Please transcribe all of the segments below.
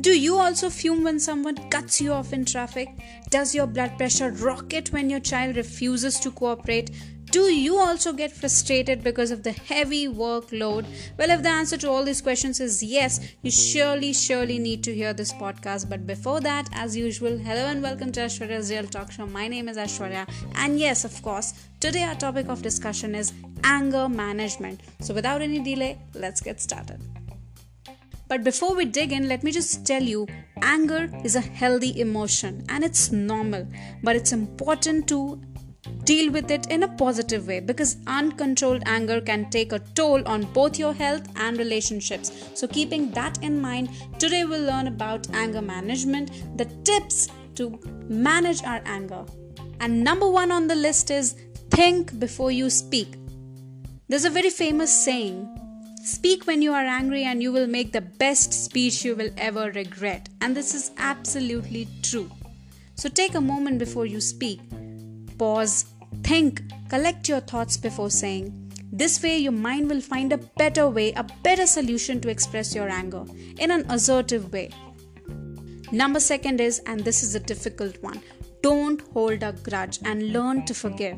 Do you also fume when someone cuts you off in traffic? Does your blood pressure rocket when your child refuses to cooperate? Do you also get frustrated because of the heavy workload? Well, if the answer to all these questions is yes, you surely, surely need to hear this podcast. But before that, as usual, hello and welcome to Aishwarya's Real Talk Show. My name is Aishwarya, and yes, of course, today our topic of discussion is anger management. So, without any delay, let's get started. But before we dig in, let me just tell you anger is a healthy emotion and it's normal, but it's important to deal with it in a positive way because uncontrolled anger can take a toll on both your health and relationships. So, keeping that in mind, today we'll learn about anger management, the tips to manage our anger. And number one on the list is think before you speak. There's a very famous saying Speak when you are angry, and you will make the best speech you will ever regret. And this is absolutely true. So take a moment before you speak pause, think, collect your thoughts before saying. This way, your mind will find a better way, a better solution to express your anger in an assertive way. Number second is, and this is a difficult one, don't hold a grudge and learn to forgive.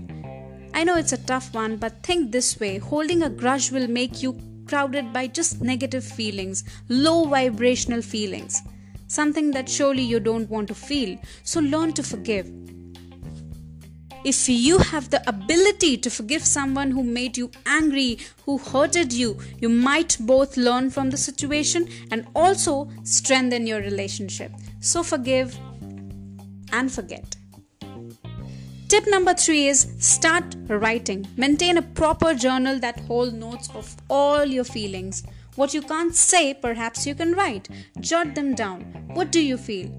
I know it's a tough one, but think this way holding a grudge will make you crowded by just negative feelings, low vibrational feelings, something that surely you don't want to feel. So learn to forgive. If you have the ability to forgive someone who made you angry, who hurted you, you might both learn from the situation and also strengthen your relationship. So forgive and forget. Tip number three is start writing. Maintain a proper journal that holds notes of all your feelings. What you can't say, perhaps you can write. Jot them down. What do you feel?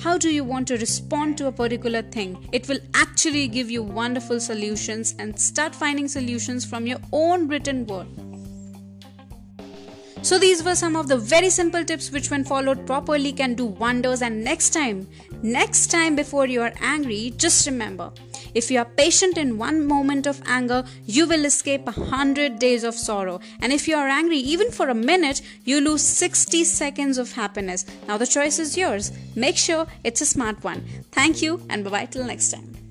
How do you want to respond to a particular thing? It will actually give you wonderful solutions and start finding solutions from your own written word. So, these were some of the very simple tips which, when followed properly, can do wonders. And next time, next time before you are angry, just remember if you are patient in one moment of anger, you will escape a hundred days of sorrow. And if you are angry even for a minute, you lose 60 seconds of happiness. Now, the choice is yours. Make sure it's a smart one. Thank you, and bye bye till next time.